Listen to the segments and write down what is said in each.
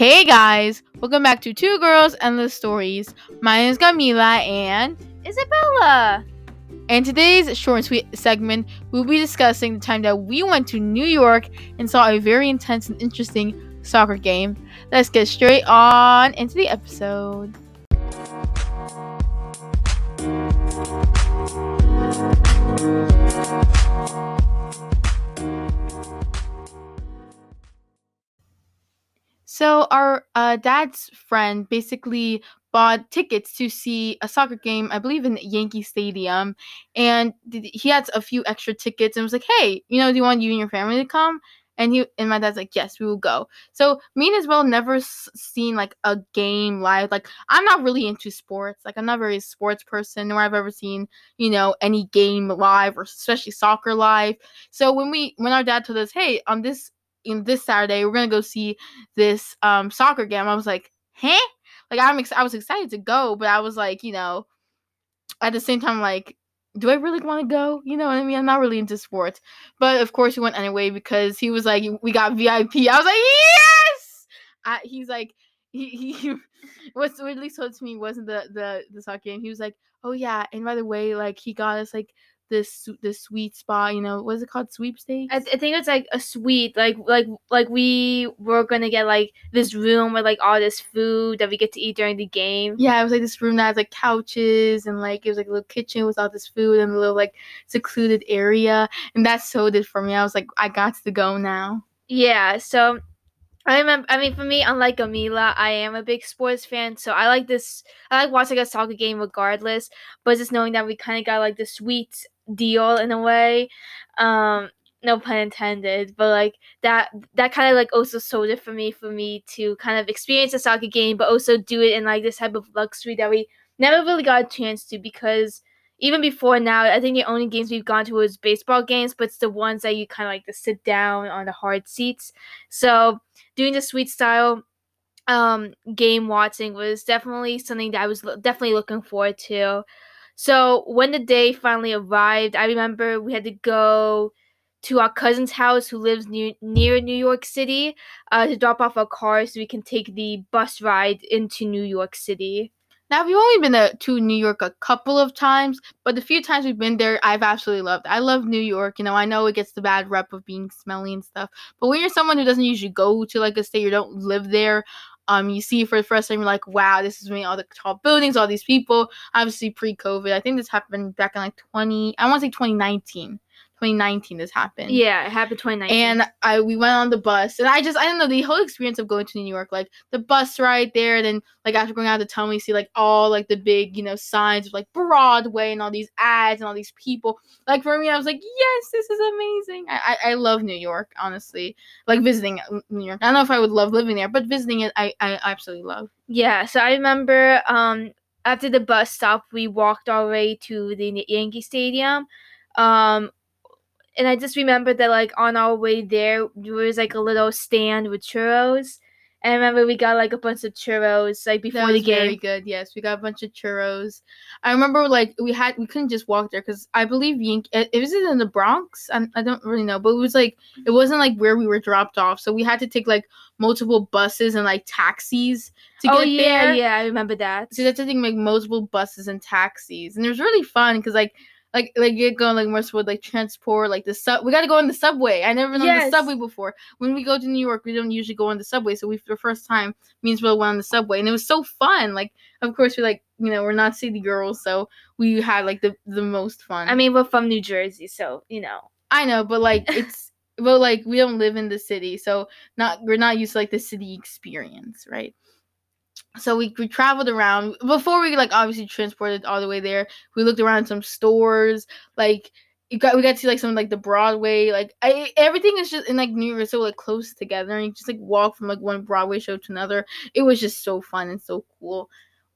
Hey guys, welcome back to Two Girls Endless Stories. My name is Camila and Isabella. And today's short and sweet segment, we'll be discussing the time that we went to New York and saw a very intense and interesting soccer game. Let's get straight on into the episode. So our uh, dad's friend basically bought tickets to see a soccer game, I believe in Yankee Stadium, and he had a few extra tickets and was like, "Hey, you know, do you want you and your family to come?" And he and my dad's like, "Yes, we will go." So me and Isabel never s- seen like a game live. Like I'm not really into sports. Like I'm not very sports person, nor I've ever seen you know any game live or especially soccer live. So when we when our dad told us, "Hey, on this in this Saturday, we're gonna go see this um soccer game," I was like, "Huh?" Like I'm ex- I was excited to go, but I was like, you know, at the same time, like, do I really want to go? You know what I mean? I'm not really into sports, but of course we went anyway because he was like, we got VIP. I was like, yes. I, he's like, he he what at told to me wasn't the the the soccer game. He was like, oh yeah, and by the way, like he got us like this this sweet spot. You know, what's it called? Sweepstakes. I, I think it's like a suite, like like like we were gonna get like this room with like all this food that we get to eat during the game. Yeah, it was like this room that has like couches and like it was like a little kitchen with all this food and a little like secluded area. And that sold it for me. I was like, I got to go now. Yeah, so I remember. I mean, for me, unlike Camila, I am a big sports fan, so I like this. I like watching a soccer game regardless. But just knowing that we kind of got like the sweet deal in a way, um, no pun intended. But like that, that kind of like also sold it for me, for me to kind of experience a soccer game, but also do it in like this type of luxury that we never really got a chance to because even before now, I think the only games we've gone to was baseball games, but it's the ones that you kind of like to sit down on the hard seats. So doing the sweet style um game watching was definitely something that I was lo- definitely looking forward to. So when the day finally arrived, I remember we had to go to our cousin's house who lives near near New York City uh, to drop off our car so we can take the bus ride into New York City. Now we've only been to, to New York a couple of times, but the few times we've been there, I've absolutely loved. I love New York. You know, I know it gets the bad rep of being smelly and stuff, but when you're someone who doesn't usually go to like a state or don't live there, um, you see for the first time, you're like, wow, this is me, all the tall buildings, all these people. Obviously, pre-COVID, I think this happened back in like 20, I want to say 2019. 2019 this happened. Yeah, it happened 2019. And I we went on the bus and I just I don't know the whole experience of going to New York, like the bus ride there, and then like after going out the tunnel, you see like all like the big, you know, signs of like Broadway and all these ads and all these people. Like for me, I was like, yes, this is amazing. I I, I love New York, honestly. Like visiting New York. I don't know if I would love living there, but visiting it I, I absolutely love. Yeah, so I remember um after the bus stop we walked our way to the Yankee Stadium. Um and I just remember that like on our way there there was like a little stand with churros. And I remember we got like a bunch of churros like before That the was very good. Yes, we got a bunch of churros. I remember like we had we couldn't just walk there because I believe Yank it, it was in the Bronx. I, I don't really know, but it was like it wasn't like where we were dropped off, so we had to take like multiple buses and like taxis to Oh get yeah, there. yeah, I remember that. So that's the thing, like multiple buses and taxis, and it was really fun because like. Like like you're going like more with like transport like the sub we got to go on the subway. I never been on Yes. the subway before. When we go to New York we don't usually go on the subway so we for the first time me and Isabel went on the subway and it was so fun. Like of course we like you know we're not city girls so we had like the the most fun. I mean, we're from New Jersey, so you know. i know but like it's but like we don't live in the city so not we're not used to like the city experience right so we, we traveled around. Before we like obviously transported all the way there we looked around some stores. Like got we got to like some like the broadway like I, everything is just in like new york so like close together and you just like walk from like one broadway show to another. It was just so fun and so cool.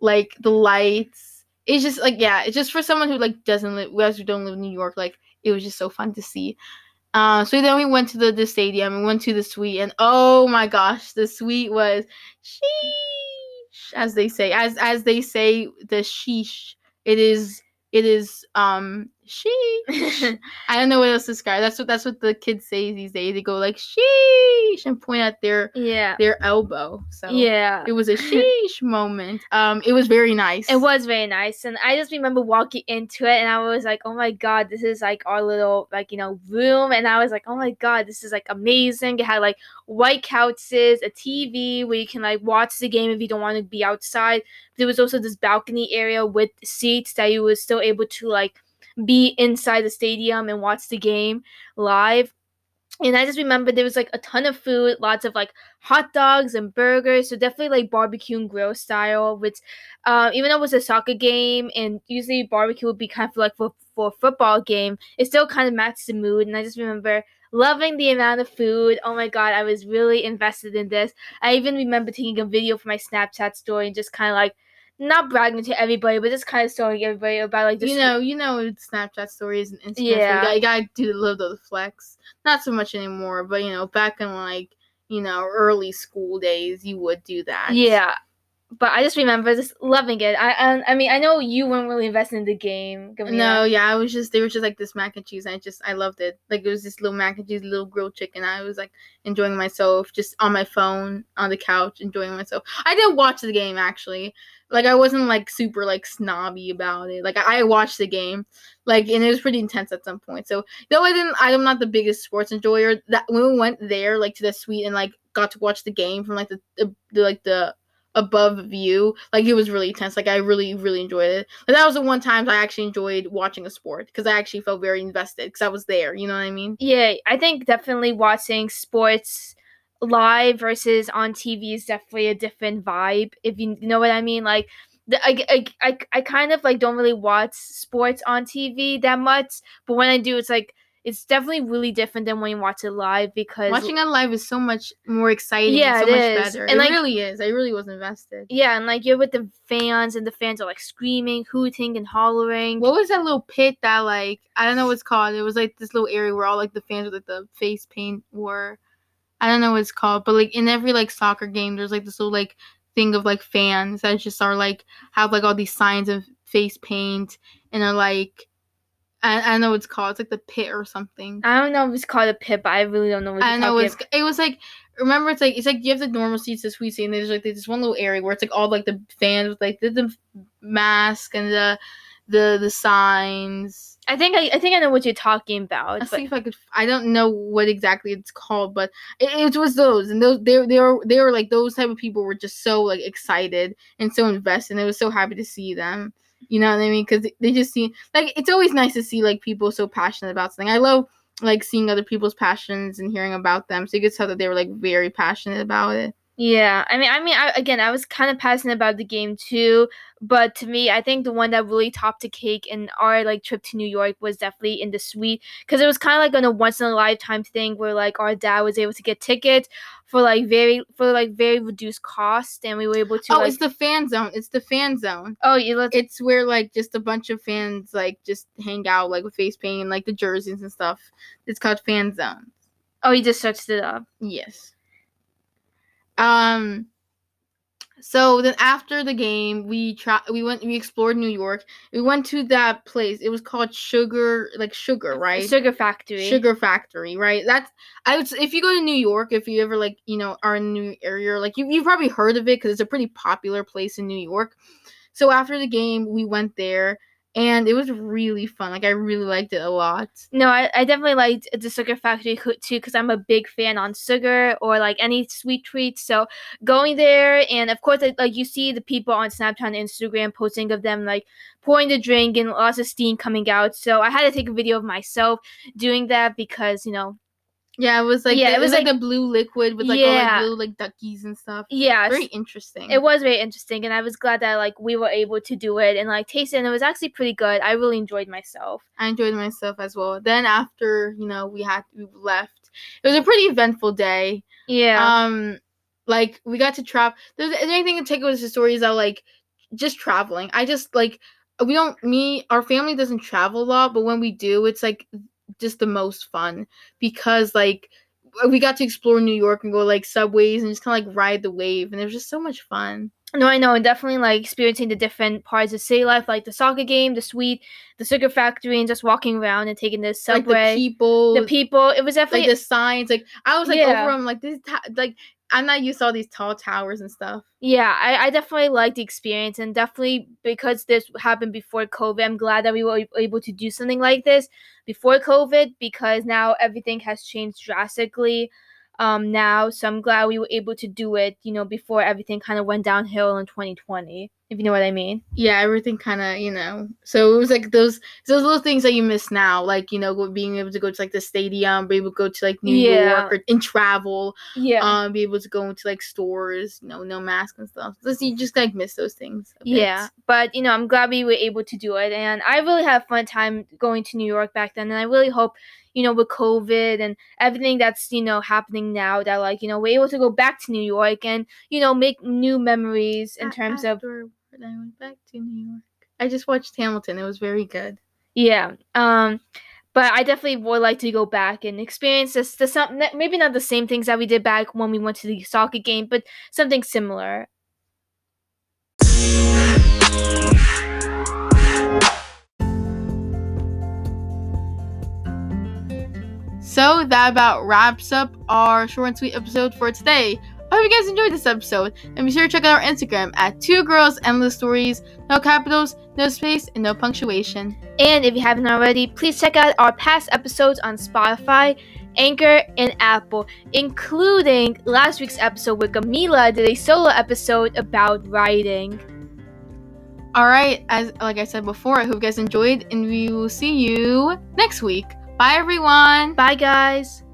Like the lights it's just like yeah it's just for someone who like doesn't live we actually don't live in new york like it was just so fun to see. Uh, so then we went to the, the stadium and went to the suite and oh my gosh the suite was as they say as as they say the sheesh. It is it is um sheesh I don't know what else to describe. That's what that's what the kids say these days. They go like sheesh. and point at their Yeah. their elbow. So Yeah. it was a sheesh moment. Um, it was very nice. It was very nice, and I just remember walking into it, and I was like, "Oh my god, this is like our little like you know room," and I was like, "Oh my god, this is like amazing." It had like white couches, a TV where you can like watch the game if you don't want to be outside. There was also this balcony area with seats that you were still able to like be inside the stadium and watch the game live. And I just remember there was like a ton of food, lots of like hot dogs and burgers. So definitely like barbecue and grill style. Which, uh, even though it was a soccer game, and usually barbecue would be kind of like for for a football game, it still kind of matched the mood. And I just remember loving the amount of food. Oh my god, I was really invested in this. I even remember taking a video for my Snapchat story and just kind of like not bragging to everybody, but just kind of showing everybody about like you know, you know, Snapchat stories and Instagram. Yeah, Yeah. you, gotta, you gotta do a little bit of the flex. Not so much anymore, but you know, back in like you know early school days, you would do that. Yeah, but I just remember just loving it. I I, I mean I know you weren't really invested in the game. No, yeah, I was just they were just like this mac and cheese. And I just I loved it. Like it was this little mac and cheese, little grilled chicken. I was like enjoying myself, just on my phone on the couch, enjoying myself. I did watch the game actually. Like I wasn't like super like snobby about it. Like I, I watched the game, like and it was pretty intense at some point. So though I didn't, I'm not the biggest sports enjoyer. That when we went there, like to the suite and like got to watch the game from like the, the, the like the above view like it was really intense like i really really enjoyed it but that was the one time i actually enjoyed watching a sport because i actually felt very invested because i was there you know what i mean Yeah, I think definitely watching sports live versus on TV is definitely a different vibe. If you know what I mean, like. I, I, I, I kind of like don't really watch sports on TV that much, but when I do, it's like it's definitely really different than when you watch it live because watching it live is so much more exciting Yeah, yeah so it much is. better. And, it like- really is. I really was invested. Yeah, and like you're with the fans, and the fans are like screaming, hooting, and hollering. what was that little pit that like i don't know what it's called. It was like this little area where all like the fans with like, the face paint were. I don't know what it's called but like in every like soccer game there's like this little like thing of like fans that just are like have like all these signs of face paint and are like I, I know it's called. It's like the pit or something. I don't know if it's called a pit, but I really don't know what I know it's it was like remember it's like it's like you have the normal seats, the sweet seat, and there's like this one little area where it's like all like the fans with like the, the mask and the the the signs. I think I, I think I know what you're talking about. Let's see if I could. I don't know what exactly it's called, but it, it was those and those. They they were they were like those type of people were just so like excited and so invested. And I was so happy to see them. You know what I mean? Because they just seem like it's always nice to see like people so passionate about something. I love like seeing other people's passions and hearing about them. So you could tell that they were like very passionate about it. Yeah, I mean, I mean, I, again, I was kind of passionate about the game too, but to me, I think the one that really topped the cake in our like trip to New York was definitely in the suite because it was kind of like on a once in a lifetime thing where like our dad was able to get tickets for like very for like very reduced cost, and we were able to oh, like it's the fan zone. It's the fan zone. oh you let's It's where like just a bunch of fans like just hang out like with face paint and like the jerseys and stuff. It's called fan zone. oh you just searched it up. Yes. Um. So then after the game, we tra- we went we explored New York. We went to that place. It was called Sugar, like Sugar, right? Sugar Factory. Sugar Factory, right? That's I would if you go to New York, if you ever like you know are in New area, like you you've probably heard of it because it's a pretty popular place in New York. So after the game, we went there, and it was really fun. Like I really liked it a lot. No, I, I definitely liked the Sugar Factory too because I'm a big fan on sugar or like any sweet treats. So going there and of course like, like you see the people on Snapchat and Instagram posting of them like pouring the drink and lots of steam coming out. So I had to take a video of myself doing that because you know Yeah, it was like Yeah, the- it was was like, the blue liquid with like all Yeah. like little like duckies and stuff. yeah Very interesting. it was very interesting and I was glad that like we were able to do it and like taste it and it was actually pretty good. I really enjoyed myself. I enjoyed myself as well. Then after you know we had we left, it was a pretty eventful day. Yeah. Um, like we got to travel. There's anything to take away the stories that like just traveling. I just like we don't me our family doesn't travel a lot, but when we do, it's like just the most fun because like we got to explore New York and go like subways and just kind of like ride the wave, and it was just so much fun. No, I know, and definitely like experiencing the different parts of city life, like the soccer game, the suite, the sugar factory, and just walking around and taking the Like subway. the people, the people. It was like definitely the signs. Like I was like Yeah. over. I'm like this. Like I'm not used to all these tall towers and stuff. Yeah, I, I definitely liked the experience, and definitely because this happened before COVID, I'm glad that we were able to do something like this before COVID because now everything has changed drastically. Um, now, so I'm glad we were able to do it, you know, before everything kind of went downhill in 2020, if you know what I mean. Yeah, everything kind of you know. So it was like those those little things that you miss now, like you know, being able to go to like the stadium, be able to go to like New Yeah. York or and travel. Yeah. um, be able to go into like stores, you know, no mask and stuff. Just, you just like miss those things. a bit. Yeah, but you know, I'm glad we were able to do it, and I really had a fun time going to New York back then. And I really hope, you know, with COVID and everything that's you know happening now, that like you know we're able to go back to New York and you know make new memories in terms of afterward, I went back to New York. I just watched Hamilton. It was very good. yeah. Um, but I definitely would like to go back and experience this. The some maybe not the same things that we did back when we went to the soccer game, but something similar. So that about wraps up our short and sweet episode for today. I hope you guys enjoyed this episode, and be sure to check out our Instagram at Two Girls Endless Stories. No capitals, no space, and no punctuation. And if you haven't already, please check out our past episodes on Spotify, Anchor, and Apple, including last week's episode with Camila did a solo episode about writing. All right, as like I said before, I hope you guys enjoyed, and we will see you next week. Bye, everyone. Bye, guys.